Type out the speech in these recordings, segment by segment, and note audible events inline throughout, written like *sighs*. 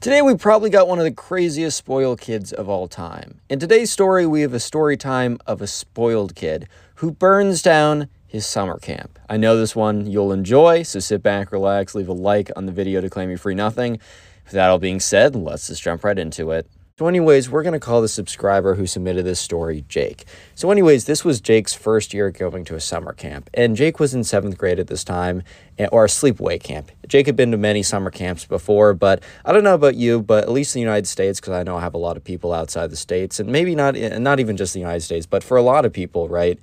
Today, we probably got one of the craziest spoiled kids of all time. In today's story, we have a story time of a spoiled kid who burns down his summer camp. I know this one you'll enjoy, so sit back, relax, leave a like on the video to claim your free nothing. With that all being said, let's just jump right into it. So, anyways, we're going to call the subscriber who submitted this story Jake. So, anyways, this was Jake's first year going to a summer camp. And Jake was in seventh grade at this time, eh, or a sleepaway camp. Jake had been to many summer camps before, but I don't know about you, but at least in the United States, because I know I have a lot of people outside the States, and maybe not, eh, not even just the United States, but for a lot of people, right?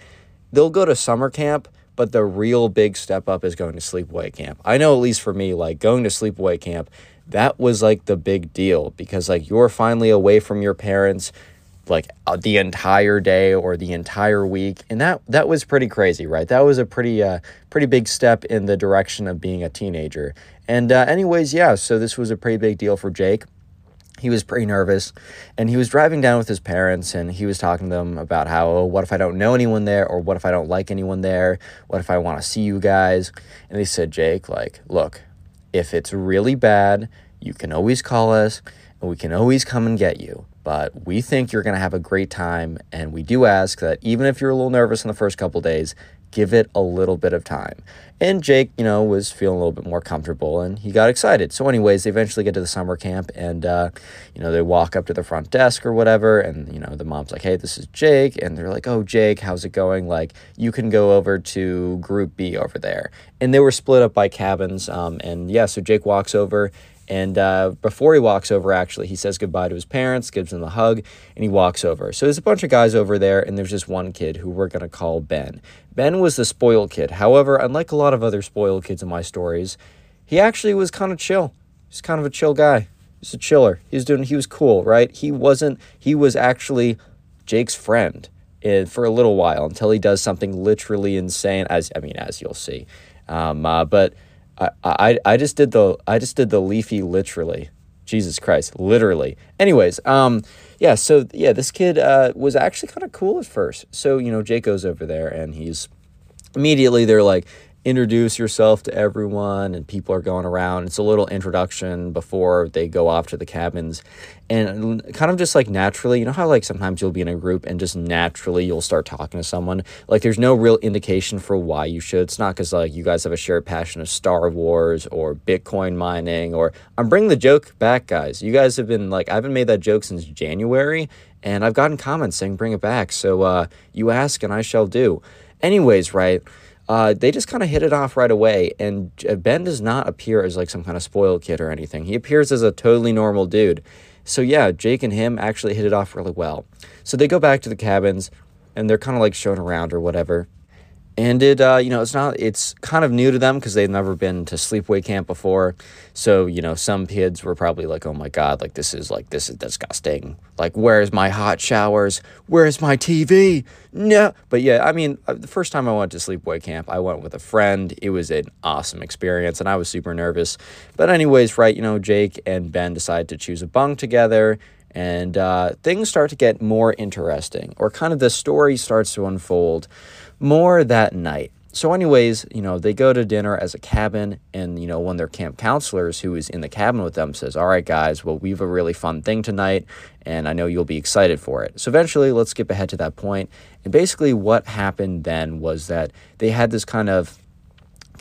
They'll go to summer camp but the real big step up is going to sleepaway camp. I know at least for me, like going to sleepaway camp that was like the big deal because like you're finally away from your parents like uh, the entire day or the entire week and that that was pretty crazy right? That was a pretty uh pretty big step in the direction of being a teenager. And uh, anyways yeah so this was a pretty big deal for jake. He was pretty nervous and he was driving down with his parents and he was talking to them about how oh, what if i don't know anyone there or what if i don't like anyone there what if i want to see you guys? And they said jake like look if it's really bad, you can always call us and we can always come and get you. But we think you're going to have a great time. And we do ask that even if you're a little nervous in the first couple days, give it a little bit of time. And Jake, you know, was feeling a little bit more comfortable and he got excited. So, anyways, they eventually get to the summer camp and, uh, you know, they walk up to the front desk or whatever. And, you know, the mom's like, hey, this is Jake. And they're like, oh, Jake, how's it going? Like, you can go over to group B over there. And they were split up by cabins. Um, and yeah, so Jake walks over and uh, before he walks over, actually, he says goodbye to his parents, gives them a hug, and he walks over. So there's a bunch of guys over there, and there's just one kid who we're going to call Ben. Ben was the spoiled kid. However, unlike a lot of other spoiled kids in my stories, he actually was kind of chill. He's kind of a chill guy. He's a chiller. He's doing. He was cool, right? He wasn't. He was actually Jake's friend for a little while until he does something literally insane. As I mean, as you'll see. Um, uh, but I, I, I just did the I just did the leafy literally. Jesus Christ, literally. Anyways, um, yeah, so yeah, this kid uh, was actually kind of cool at first. So you know, Jake goes over there and he's immediately they're like, introduce yourself to everyone and people are going around. It's a little introduction before they go off to the cabins. And kind of just like naturally, you know how like sometimes you'll be in a group and just naturally you'll start talking to someone. Like there's no real indication for why you should. It's not because like you guys have a shared passion of Star Wars or Bitcoin mining or I'm bringing the joke back, guys. You guys have been like I haven't made that joke since January and I've gotten comments saying bring it back. So uh, you ask and I shall do. Anyways, right uh, they just kind of hit it off right away. And Ben does not appear as like some kind of spoiled kid or anything. He appears as a totally normal dude. So yeah, Jake and him actually hit it off really well. So they go back to the cabins and they're kind of like shown around or whatever and it uh, you know it's not it's kind of new to them because they've never been to sleepaway camp before. So you know some kids were probably like oh my god like this is like this is disgusting. Like where's my hot showers? Where's my tv no. But yeah i mean uh, the first time i went to sleepaway camp i went with a friend. It was an awesome experience and i was super nervous. But anyways right you know jake and ben decided to choose a bunk together and uh, things start to get more interesting or kind of the story starts to unfold more that night. So, anyways, you know, they go to dinner as a cabin, and, you know, one of their camp counselors who is in the cabin with them says, All right, guys, well, we have a really fun thing tonight, and I know you'll be excited for it. So, eventually, let's skip ahead to that point. And basically, what happened then was that they had this kind of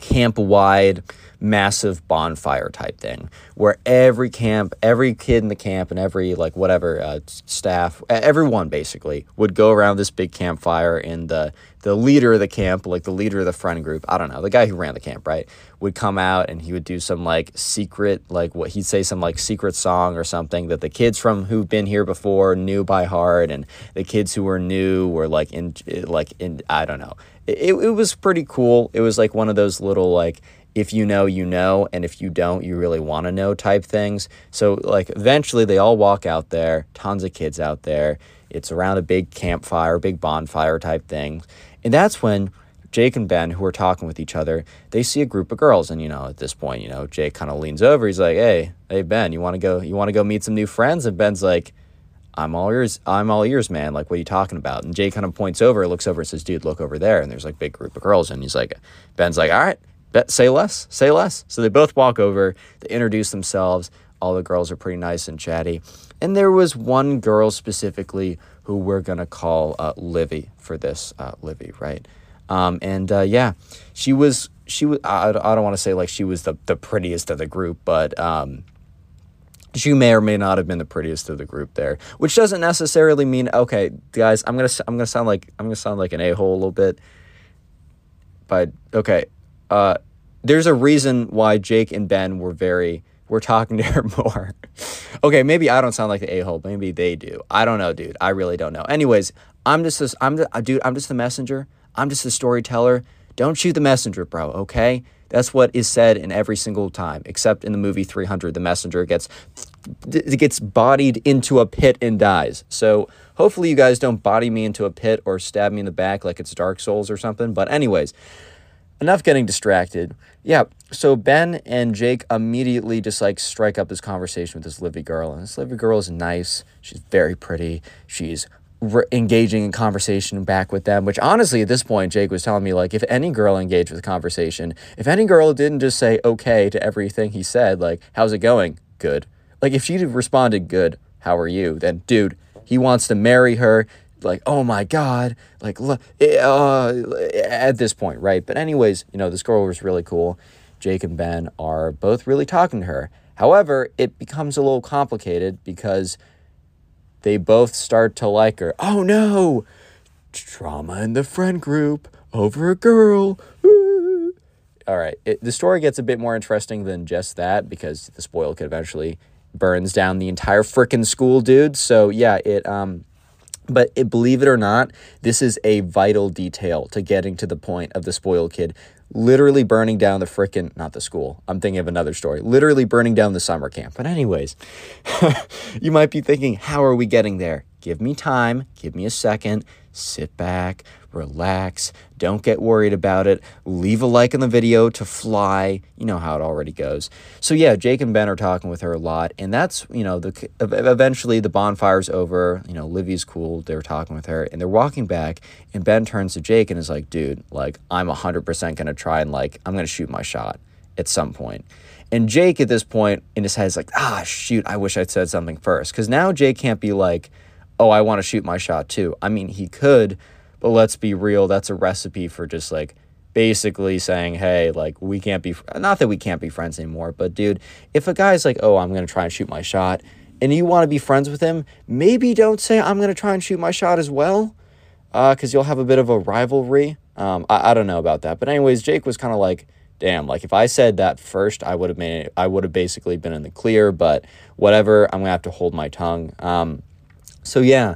camp wide massive bonfire type thing where every camp every kid in the camp and every like whatever uh, staff everyone basically would go around this big campfire and the the leader of the camp like the leader of the friend group i don't know the guy who ran the camp right would come out and he would do some like secret like what he'd say some like secret song or something that the kids from who've been here before knew by heart and the kids who were new were like in like in i don't know it, it was pretty cool. It was like one of those little like if you know, you know, and if you don't, you really want to know type things. So, like, eventually they all walk out there, tons of kids out there. It's around a big campfire, big bonfire type thing. And that's when Jake and Ben, who are talking with each other, they see a group of girls. And, you know, at this point, you know, Jake kind of leans over. He's like, hey, hey, Ben, you want to go, you want to go meet some new friends? And Ben's like, I'm all ears. I'm all ears, man. Like, what are you talking about? And Jay kind of points over, looks over, and says, "Dude, look over there." And there's like big group of girls, and he's like, Ben's like, "All right, bet, say less, say less." So they both walk over. They introduce themselves. All the girls are pretty nice and chatty, and there was one girl specifically who we're gonna call uh, Livy for this. Uh, Livy, right? Um, and uh, yeah, she was. She was. I, I don't want to say like she was the the prettiest of the group, but. Um, she may or may not have been the prettiest of the group there, which doesn't necessarily mean okay, guys. I'm gonna I'm gonna sound like I'm gonna sound like an a hole a little bit, but okay. Uh, there's a reason why Jake and Ben were very we're talking *laughs* to her more. okay, maybe I don't sound like the a hole. Maybe they do. I don't know, dude. I really don't know. Anyways, I'm just this. I'm the dude. I'm just the messenger. I'm just the storyteller. Don't shoot the messenger, bro. Okay. That's what is said in every single time, except in the movie 300. The messenger gets gets bodied into a pit and dies. So hopefully you guys don't body me into a pit or stab me in the back like it's Dark Souls or something. But anyways, enough getting distracted. Yeah, so Ben and Jake immediately just like strike up this conversation with this Livy girl, and this Livy girl is nice. She's very pretty. She's re- engaging in conversation back with them, which honestly, at this point, Jake was telling me, like, if any girl engaged with conversation, if any girl didn't just say okay to everything he said, like, how's it going? Good. Like, if she responded, good, how are you? Then, dude, he wants to marry her. Like, oh my God. Like, eh, uh, at this point, right? But, anyways, you know, this girl was really cool. Jake and Ben are both really talking to her. However, it becomes a little complicated because they both start to like her. Oh no! Trauma in the friend group over a girl. *laughs* All right, it, the story gets a bit more interesting than just that because the spoil kid eventually burns down the entire freaking school, dude. So yeah, it um but it, believe it or not, this is a vital detail to getting to the point of the spoiled kid literally burning down the frickin' not the school. I'm thinking of another story. Literally burning down the summer camp. But anyways, *laughs* you might be thinking, how are we getting there? Give me time, give me a second, sit back, relax, don't get worried about it, leave a like on the video to fly. You know how it already goes. So, yeah, Jake and Ben are talking with her a lot, and that's, you know, the eventually the bonfire's over. You know, Livy's cool, they're talking with her, and they're walking back, and Ben turns to Jake and is like, dude, like, I'm 100% gonna try and, like, I'm gonna shoot my shot at some point. And Jake at this point in his head is like, ah, shoot, I wish I'd said something first. Because now Jake can't be like, oh, I want to shoot my shot too. I mean, he could, but let's be real, that's a recipe for just like basically saying, hey, like we can't be, not that we can't be friends anymore, but dude, if a guy's like, oh, I'm going to try and shoot my shot, and you want to be friends with him, maybe don't say, I'm going to try and shoot my shot as well, because uh, you'll have a bit of a rivalry. Um, I, I don't know about that. But, anyways, Jake was kind of like, damn, like if I said that first, I would have made, it, I would have basically been in the clear, but whatever, I'm to have to hold my tongue. Um, so yeah,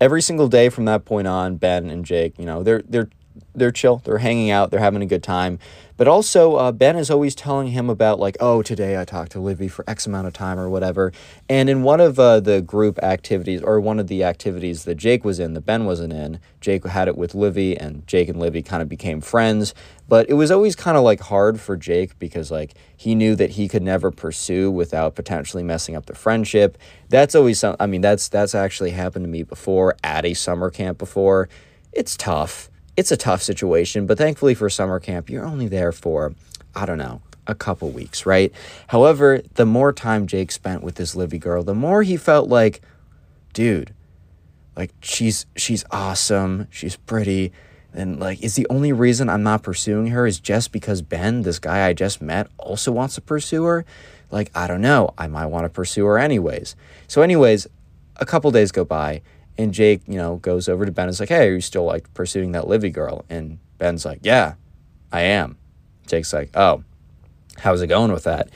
every single day from that point on, Ben and Jake, you know, they're they're they're chill, they're hanging out, they're having a good time. But also, uh, Ben is always telling him about, like, oh, today I talked to Livy for X amount of time or whatever. And in one of uh, the group activities, or one of the activities that Jake was in, that Ben wasn't in, Jake had it with Livy, and Jake and Livy kind of became friends. But it was always kind of like hard for Jake because, like, he knew that he could never pursue without potentially messing up the friendship. That's always some, I mean, that's, that's actually happened to me before at a summer camp before. It's tough it's a tough situation, but thankfully for summer camp, you're only there for, I don't know, a couple weeks, right? However, the more time Jake spent with this Livy girl, the more he felt like, dude, like she's she's awesome, she's pretty, and like is the only reason I'm not pursuing her is just because Ben, this guy I just met, also wants to pursue her? Like, I don't know, I might want to pursue her anyways. So anyways, a couple days go by and Jake, you know, goes over to Ben and is like, hey, are you still like pursuing that Livy girl? And Ben's like, yeah, I am. Jake's like, oh, how's it going with that?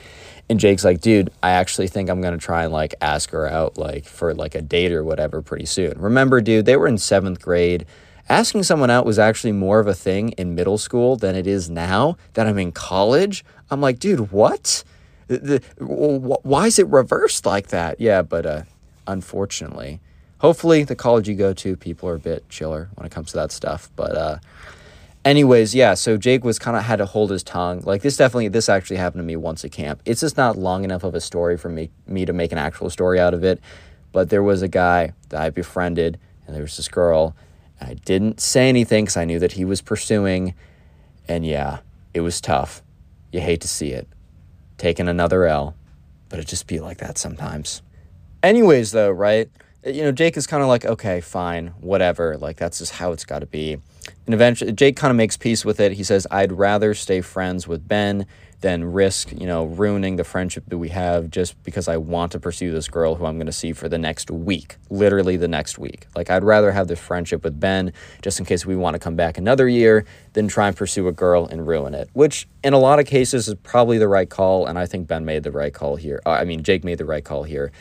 And Jake's like, dude, I actually think I'm gonna try and like ask her out like for like a date or whatever pretty soon. Remember, dude, they were in seventh grade. asking someone out was actually more of a thing in middle school than it is now that I'm in college. I'm like, dude, what? The, the, why is it reversed like that? Yeah, but uh, unfortunately, hopefully the college you go to, people are a bit chiller when it comes to that stuff. But uh, anyways, yeah. So Jake was kind of had to hold his tongue. Like this definitely, this actually happened to me once at camp. It's just not long enough of a story for me me to make an actual story out of it. But there was a guy that I befriended, and there was this girl. And I didn't say anything because I knew that he was pursuing. And yeah, it was tough. You hate to see it. Taking another L, but it just be like that sometimes. Anyways, though, right? You know, Jake is kind of like, okay, fine, whatever. Like, that's just how it's got to be. And eventually, Jake kind of makes peace with it. He says, I'd rather stay friends with Ben than risk, you know, ruining the friendship that we have just because I want to pursue this girl who I'm going to see for the next week, literally the next week. Like, I'd rather have this friendship with Ben just in case we want to come back another year than try and pursue a girl and ruin it, which in a lot of cases is probably the right call. And I think Ben made the right call here. Uh, I mean, Jake made the right call here.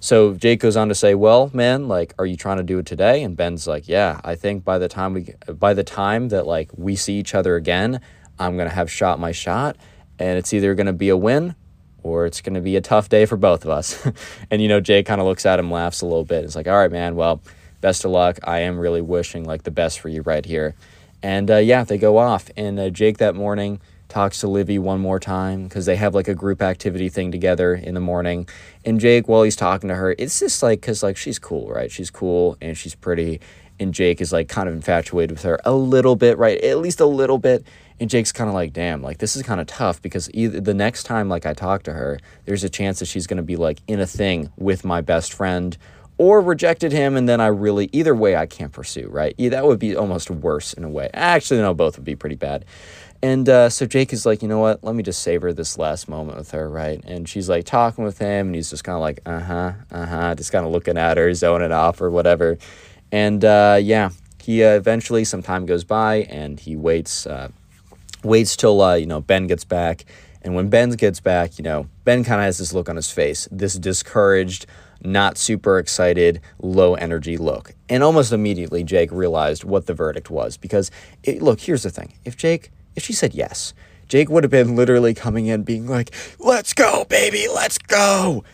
So Jake goes on to say, "Well, man, like, are you trying to do it today?" And Ben's like, "Yeah, I think by the time we, by the time that like we see each other again, I'm gonna have shot my shot, and it's either gonna be a win, or it's gonna be a tough day for both of us." *laughs* and you know, Jake kind of looks at him, laughs a little bit. It's like, "All right, man. Well, best of luck. I am really wishing like the best for you right here." And uh, yeah, they go off, and uh, Jake that morning talks to Livy one more time because they have like a group activity thing together in the morning. And Jake, while he's talking to her, it's just like, because like she's cool, right? She's cool and she's pretty. And Jake is like kind of infatuated with her a little bit, right? At least a little bit. And Jake's kind of like, damn, like this is kind of tough because either the next time like I talk to her, there's a chance that she's going to be like in a thing with my best friend or rejected him and then I really either way I can't pursue, right? Yeah, that would be almost worse in a way. Actually, no, both would be pretty bad. And uh, so Jake is like, you know what? Let me just savor this last moment with her, right? And she's like talking with him, and he's just kind of like, uh huh, uh huh, just kind of looking at her, zoning off or whatever. And uh, yeah, he uh, eventually, some time goes by, and he waits, uh, waits till uh, you know Ben gets back. And when Ben gets back, you know Ben kind of has this look on his face, this discouraged, not super excited, low energy look. And almost immediately, Jake realized what the verdict was because, it, look, here's the thing: if Jake if she said yes, Jake would have been literally coming in being like, "Let's go, baby, let's go."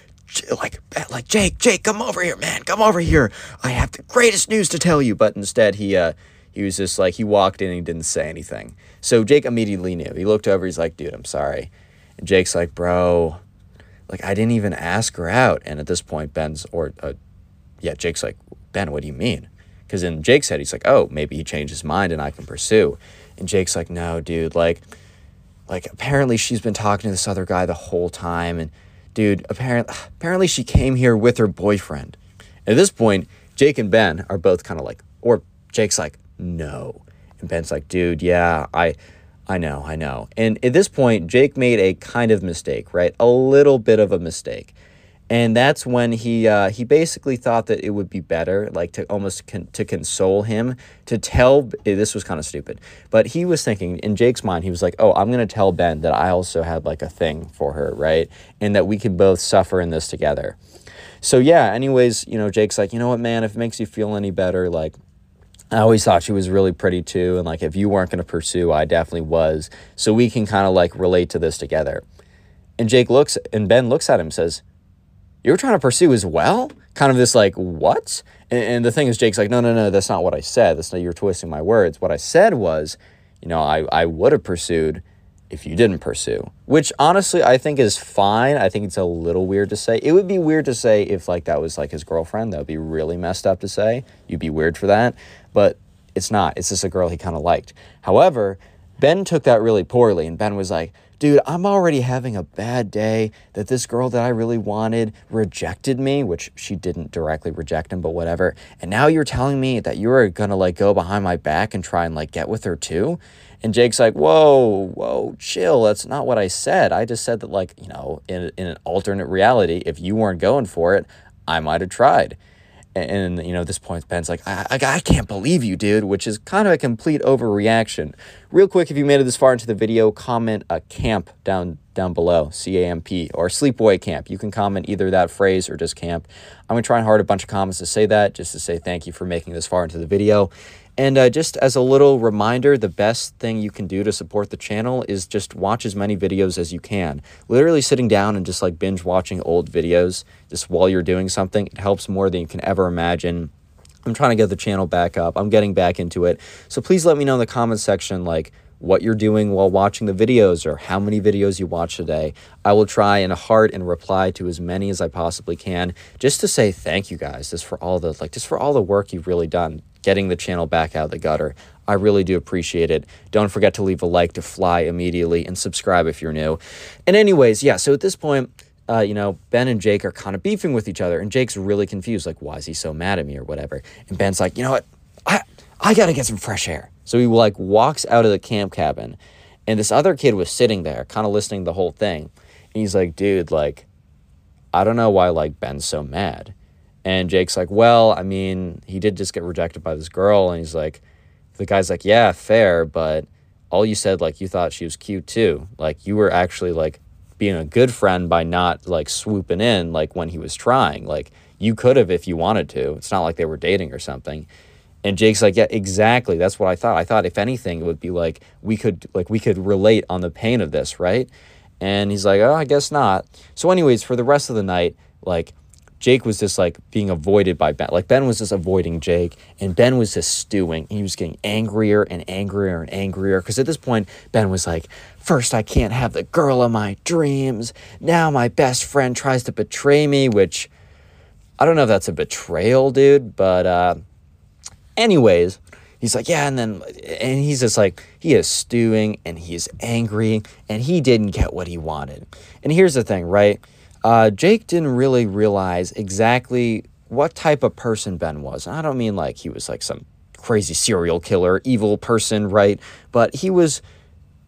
Like, like Jake, Jake, come over here, man, come over here. I have the greatest news to tell you. But instead, he uh, he was just like he walked in and he didn't say anything. So Jake immediately knew. He looked over. He's like, "Dude, I'm sorry." And Jake's like, "Bro, like I didn't even ask her out." And at this point, Ben's or uh, yeah, Jake's like, "Ben, what do you mean?" Because in Jake's head, he's like, "Oh, maybe he changed his mind and I can pursue." And Jake's like, no, dude, like, like apparently she's been talking to this other guy the whole time. And dude, apparently, *sighs* apparently she came here with her boyfriend. At this point, Jake and Ben are both kind of like, or Jake's like, no. And Ben's like, dude, yeah, I, I know, I know. And at this point, Jake made a kind of mistake, right? A little bit of a mistake and that's when he uh, he basically thought that it would be better like to almost con- to console him to tell eh, this was kind of stupid but he was thinking in jake's mind he was like oh i'm to tell ben that i also had like a thing for her right and that we can both suffer in this together so yeah anyways you know jake's like you know what man if it makes you feel any better like I always thought she was really pretty too. And like, if you weren't going to pursue, I definitely was. So we can kind of like relate to this together. And Jake looks, and Ben looks at him and says, you were trying to pursue as well? Kind of this like, what? And, and, the thing is, Jake's like, no, no, no, that's not what I said. That's not, you're twisting my words. What I said was, you know, I, I would have pursued if you didn't pursue, which honestly I think is fine. I think it's a little weird to say. It would be weird to say if like that was like his girlfriend. That would be really messed up to say. You'd be weird for that. But it's not. It's just a girl he kind of liked. However, Ben took that really poorly, and Ben was like, dude, I'm already having a bad day that this girl that I really wanted rejected me, which she didn't directly reject him, but whatever. And now you're telling me that you are gonna like go behind my back and try and like get with her too? And Jake's like, whoa, whoa, chill. That's not what I said. I just said that, like, you know, in, in an alternate reality, if you weren't going for it, I might have tried. And, you know, this point, Ben's like, I, I, I, can't believe you, dude, which is kind of a complete overreaction. Real quick, if you made it this far into the video, comment a camp down down below, C-A-M-P, or sleepaway camp. You can comment either that phrase or just camp. I'm to try and hard a bunch of comments to say that, just to say thank you for making this far into the video. And uh, just as a little reminder, the best thing you can do to support the channel is just watch as many videos as you can. Literally sitting down and just like binge watching old videos just while you're doing something, it helps more than you can ever imagine. I'm trying to get the channel back up. I'm getting back into it. So please let me know in the comments section, like, what you're doing while watching the videos or how many videos you watch a day. I will try and heart and reply to as many as I possibly can just to say thank you guys just for all the like just for all the work you've really done getting the channel back out of the gutter. I really do appreciate it. Don't forget to leave a like to fly immediately and subscribe if you're new. And anyways, yeah, so at this point, uh, you know, Ben and Jake are kind of beefing with each other, and Jake's really confused, like, why is he so mad at me or whatever? And Ben's like, you know what? I I gotta get some fresh air. So he like walks out of the camp cabin, and this other kid was sitting there, kind of listening to the whole thing. And he's like, dude, like, I don't know why like Ben's so mad. And Jake's like, well, I mean, he did just get rejected by this girl. And he's like, the guy's like, yeah, fair, but all you said, like, you thought she was cute too. Like, you were actually like being a good friend by not like swooping in, like, when he was trying. Like, you could have if you wanted to. It's not like they were dating or something. And Jake's like, yeah, exactly. That's what I thought. I thought if anything, it would be like we could like we could relate on the pain of this, right? And he's like, oh, I guess not. So, anyways, for the rest of the night, like Jake was just like being avoided by Ben. Like Ben was just avoiding Jake, and Ben was just stewing. He was getting angrier and angrier and angrier. Because at this point, Ben was like, First, I can't have the girl of my dreams. Now, my best friend tries to betray me, which I don't know if that's a betrayal, dude, but uh, Anyways, he's like, yeah, and then, and he's just like, he is stewing and he's angry and he didn't get what he wanted. And here's the thing, right? Uh, Jake didn't really realize exactly what type of person Ben was. And I don't mean like he was like some crazy serial killer, evil person, right? But he was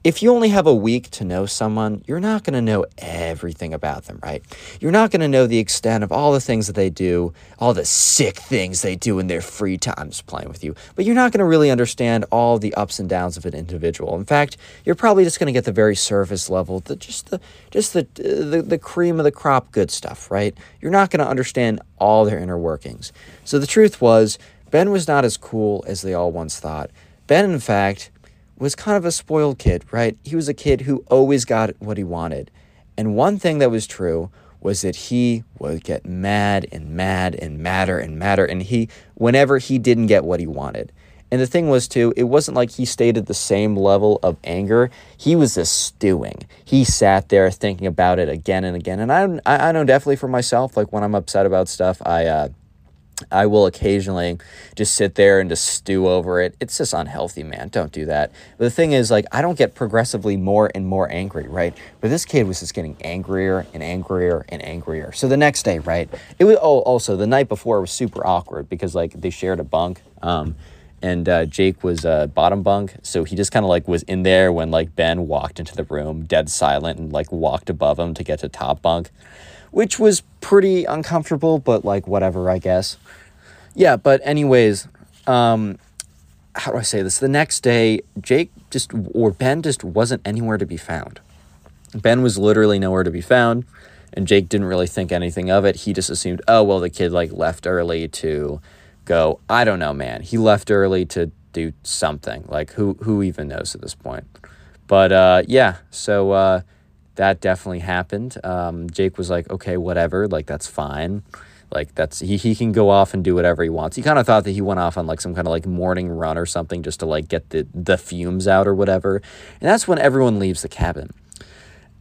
if you only have a week to know someone, you're not going to know everything about them, right? You're not going to know the extent of all the things that they do, all the sick things they do in their free times playing with you. But you're not going to really understand all the ups and downs of an individual. In fact, you're probably just going to get the very surface level, the just the just the, the the cream of the crop good stuff, right? You're not going to understand all their inner workings. So the truth was, Ben was not as cool as they all once thought. Ben, in fact, was kind of a spoiled kid, right? He was a kid who always got what he wanted. And one thing that was true was that he would get mad and mad and madder and madder and he whenever he didn't get what he wanted. And the thing was too, it wasn't like he stayed at the same level of anger. He was just stewing. He sat there thinking about it again and again. And I, I know definitely for myself, like when I'm upset about stuff, I uh, I will occasionally just sit there and just stew over it. It's just unhealthy, man. Don't do that. But the thing is, like, I don't get progressively more and more angry, right? But this kid was just getting angrier and angrier and angrier. So the next day, right? It was oh, also the night before was super awkward because like they shared a bunk. Um, and uh, Jake was uh, bottom bunk, so he just kind of like was in there when like Ben walked into the room, dead silent, and like walked above him to get to top bunk which was pretty uncomfortable, but like whatever, I guess. Yeah, but anyways, um, how do I say this? The next day, Jake just or Ben just wasn't anywhere to be found. Ben was literally nowhere to be found, and Jake didn't really think anything of it. He just assumed, oh well, the kid like left early to go. I don't know, man. He left early to do something. Like who who even knows at this point? But uh, yeah, so uh, that definitely happened. Um, Jake was like, okay, whatever, like that's fine. Like that's he, he can go off and do whatever he wants. He kind of thought that he went off on like some kind of like morning run or something just to like get the the fumes out or whatever. And that's when everyone leaves the cabin.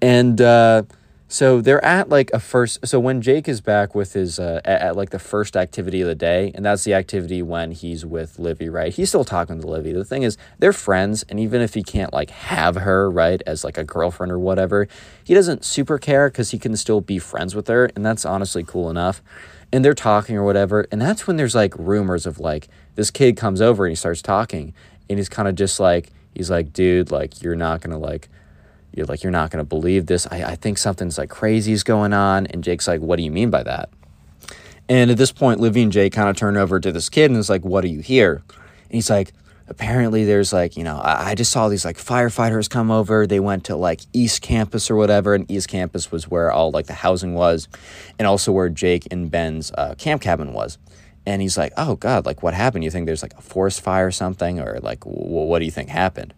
And uh, so they're at like a first. So when Jake is back with his uh, at, at, like the first activity of the day, and that's the activity when he's with Livy, right? He's still talking to Livy. The thing is, they're friends, and even if he can't like have her right as like a girlfriend or whatever, he doesn't super care because he can still be friends with her, and that's honestly cool enough. And they're talking or whatever, and that's when there's like rumors of like this kid comes over and he starts talking, and he's kind of just like he's like, dude, like you're not gonna like you're like, you're not going to believe this. I, I think something's like crazy is going on. And Jake's like, what do you mean by that? And at this point, Livy and Jake kind of turn over to this kid and is like, what are you here? And he's like, apparently there's like, you know, I, I just saw these like firefighters come over. They went to like East Campus or whatever. And East Campus was where all like the housing was and also where Jake and Ben's uh, camp cabin was. And he's like, oh God, like what happened? You think there's like a forest fire or something? Or like, what do you think happened?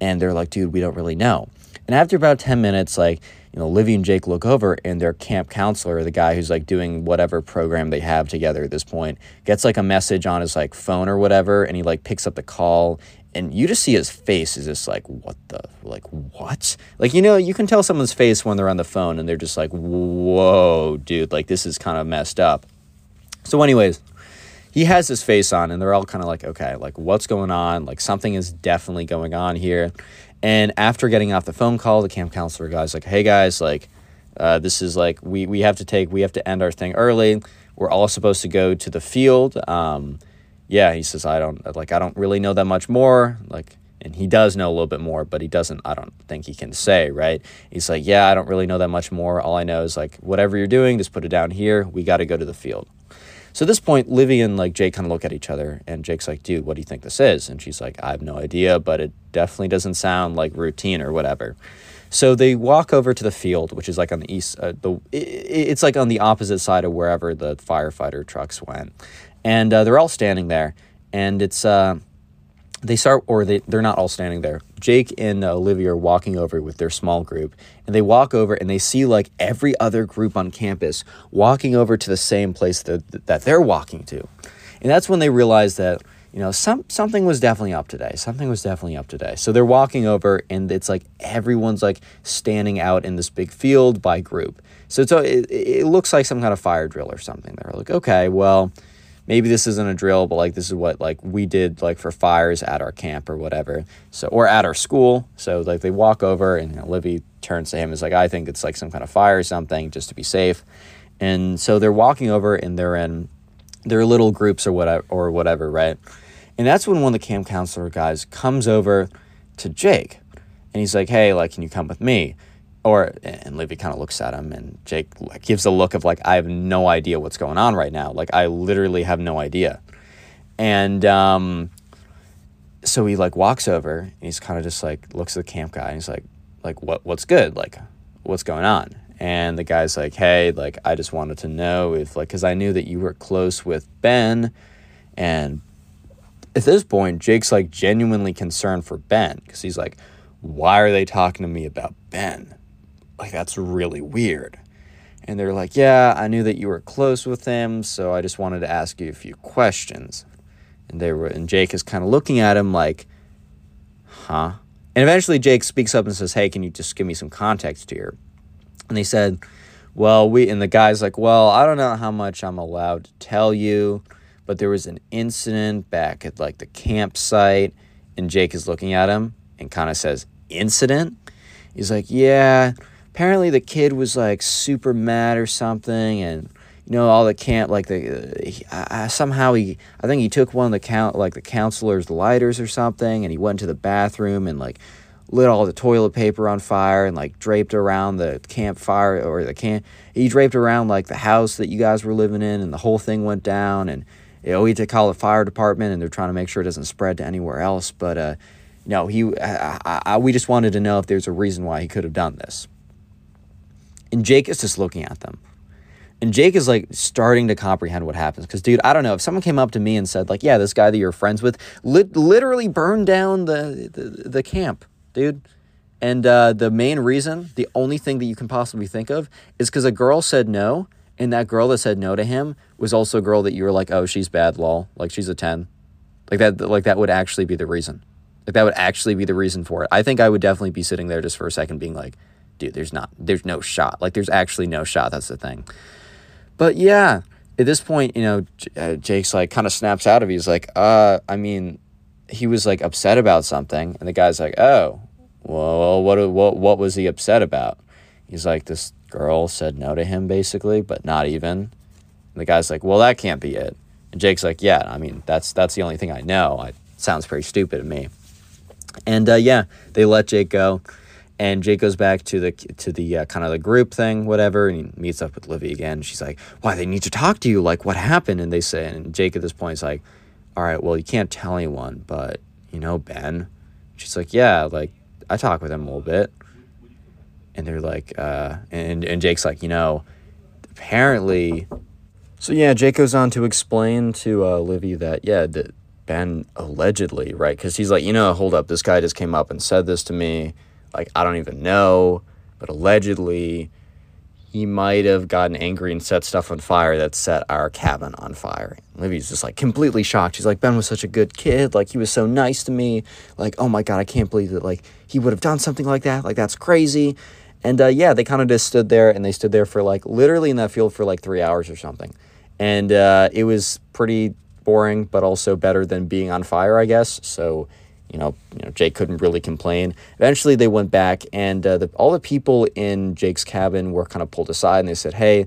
And they're like, dude, we don't really know. And after about 10 minutes, like, you know, Livy and Jake look over and their camp counselor, the guy who's like doing whatever program they have together at this point, gets like a message on his like phone or whatever, and he like picks up the call and you just see his face is just like what the like what? Like you know you can tell someone's face when they're on the phone and they're just like whoa dude like this is kind of messed up. So anyways he has his face on and they're all kind of like okay like what's going on? Like something is definitely going on here and after getting off the phone call, the camp counselor guy's like, hey guys, like, uh, this is like, we, we have to take, we have to end our thing early. We're all supposed to go to the field. Um, yeah, he says, I don't, like, I don't really know that much more. Like, and he does know a little bit more, but he doesn't, I don't think he can say, right? He's like, yeah, I don't really know that much more. All I know is like, whatever you're doing, just put it down here. We got to go to the field. So at this point, Livy and like Jake kind of look at each other, and Jake's like, "Dude, what do you think this is?" And she's like, "I have no idea, but it definitely doesn't sound like routine or whatever." So they walk over to the field, which is like on the east. Uh, the it, it's like on the opposite side of wherever the firefighter trucks went, and uh, they're all standing there, and it's uh, they start, or they, they're not all standing there. Jake and uh, Olivia are walking over with their small group, and they walk over and they see like every other group on campus walking over to the same place that, that they're walking to. And that's when they realize that, you know, some, something was definitely up today. Something was definitely up today. So they're walking over, and it's like everyone's like standing out in this big field by group. So it's, it, it looks like some kind of fire drill or something. They're like, okay, well, maybe this isn't a drill, but like this is what like we did like for fires at our camp or whatever. So or at our school. So like they walk over and you know, Livy turns to him and is like, I think it's like some kind of fire or something, just to be safe. And so they're walking over and they're in their little groups or whatever or whatever, right? And that's when one of the camp counselor guys comes over to Jake and he's like, Hey, like, can you come with me? Or and Livy kind of looks at him and Jake gives a look of like I have no idea what's going on right now. Like I literally have no idea. And um, so he like walks over and he's kind of just like looks at the camp guy and he's like like what what's good? Like what's going on? And the guy's like, "Hey, like I just wanted to know if like cuz I knew that you were close with Ben and at this point Jake's like genuinely concerned for Ben cuz he's like why are they talking to me about Ben? Like that's really weird. And they're like, yeah, I knew that you were close with him, so I just wanted to ask you a few questions. And they were, and Jake is kind of looking at him like, huh? And eventually Jake speaks up and says, hey, can you just give me some context here? And they said, well, we, and the guy's like, well, I don't know how much I'm allowed to tell you, but there was an incident back at like the campsite. And Jake is looking at him and kind of says, incident? He's like, yeah, apparently the kid was like super mad or something and you know all the camp like the uh, somehow he i think he took one of the count like the counselor's lighters or something and he went to the bathroom and like lit all the toilet paper on fire and like draped around the campfire or the camp he draped around like the house that you guys were living in and the whole thing went down and you know he had to call the fire department and they're trying to make sure it doesn't spread to anywhere else but uh no he I, I, we just wanted to know if there's a reason why he could have done this and Jake is just looking at them. And Jake is like starting to comprehend what happens. Because, dude, I don't know. If someone came up to me and said, like, yeah, this guy that you're friends with lit- literally burned down the, the, the camp, dude. And uh, the main reason, the only thing that you can possibly think of is because a girl said no. And that girl that said no to him was also a girl that you were like, oh, she's bad, lol. Like, she's a 10. Like, that, like, that would actually be the reason. Like, that would actually be the reason for it. I think I would definitely be sitting there just for a second being like, dude, there's not, there's no shot. Like, there's actually no shot. That's the thing. But yeah, at this point, you know, uh, Jake's like kind of snaps out of. He's like, uh, I mean, he was like upset about something, and the guy's like, oh, well, what, what, what was he upset about? He's like, this girl said no to him, basically, but not even. And the guy's like, well, that can't be it. And Jake's like, yeah, I mean, that's that's the only thing I know. It sounds pretty stupid to me. And uh, yeah, they let Jake go. And Jake goes back to the to the uh, kind of the group thing, whatever, and he meets up with Livy again. She's like, "Why they need to talk to you? Like, what happened?" And they say, and Jake at this point is like, "All right, well, you can't tell anyone, but you know Ben." She's like, "Yeah, like I talk with him a little bit." And they're like, uh, and and Jake's like, you know, apparently, So yeah, Jake goes on to explain to uh, Livy that yeah, that Ben allegedly right because he's like, you know, hold up, this guy just came up and said this to me. Like I don't even know, but allegedly he might have gotten angry and set stuff on fire that set our cabin on fire. Livy's just like completely shocked. She's like, Ben was such a good kid. Like, he was so nice to me. Like, oh my God, I can't believe that, like, he would have done something like that. Like, that's crazy. And uh, yeah, they kind of just stood there and they stood there for like literally in that field for like three hours or something. And uh, it was pretty boring, but also better than being on fire, I guess. So you know, you know, Jake couldn't really complain. Eventually, they went back, and uh, the, all the people in Jake's cabin were kind of pulled aside, and they said, "Hey,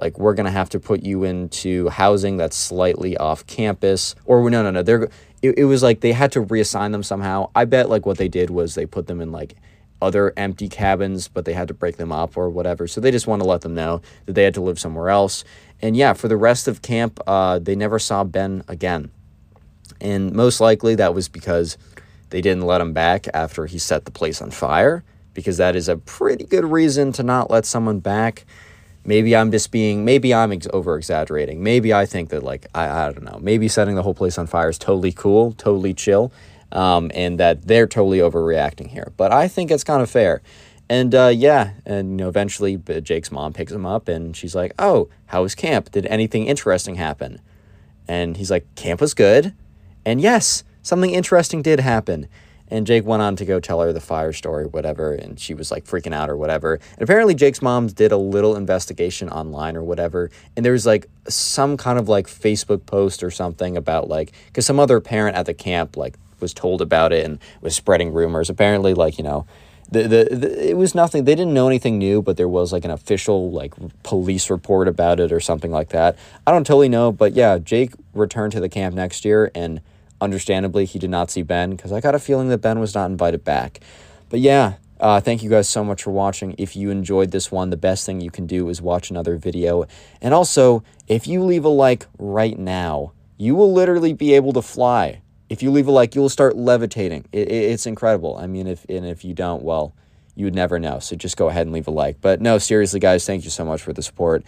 like we're gonna have to put you into housing that's slightly off campus." Or no, no, no, they're it, it was like they had to reassign them somehow. I bet like what they did was they put them in like other empty cabins, but they had to break them up or whatever. So they just want to let them know that they had to live somewhere else. And yeah, for the rest of camp, uh, they never saw Ben again. And most likely that was because they didn't let him back after he set the place on fire, because that is a pretty good reason to not let someone back. Maybe I'm just being, maybe I'm ex- over exaggerating. Maybe I think that, like, I, I don't know, maybe setting the whole place on fire is totally cool, totally chill, um, and that they're totally overreacting here. But I think it's kind of fair. And uh, yeah, and you know, eventually Jake's mom picks him up and she's like, "Oh, how was camp? Did anything interesting happen?" And he's like, "Camp was good." And yes, something interesting did happen. And Jake went on to go tell her the fire story, whatever, and she was like freaking out or whatever. And apparently, Jake's mom did a little investigation online or whatever, and there was like some kind of like Facebook post or something about like, because some other parent at the camp like was told about it and was spreading rumors. Apparently, like, you know, the, the, the, it was nothing they didn't know anything new but there was like an official like police report about it or something like that i don't totally know but yeah jake returned to the camp next year and understandably, he did not see Ben because I got a feeling that Ben was not invited back. But yeah, uh, thank you guys so much for watching. If you enjoyed this one, the best thing you can do is watch another video. And also, if you leave a like right now, you will literally be able to fly. If you leave a like, you will start levitating. It, it, it's incredible. I mean, if and if you don't, well, you would never know. So just go ahead and leave a like. But no, seriously, guys, thank you so much for the support.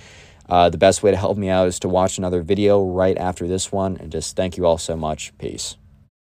Uh, the best way to help me out is to watch another video right after this one. And just thank you all so much. Peace.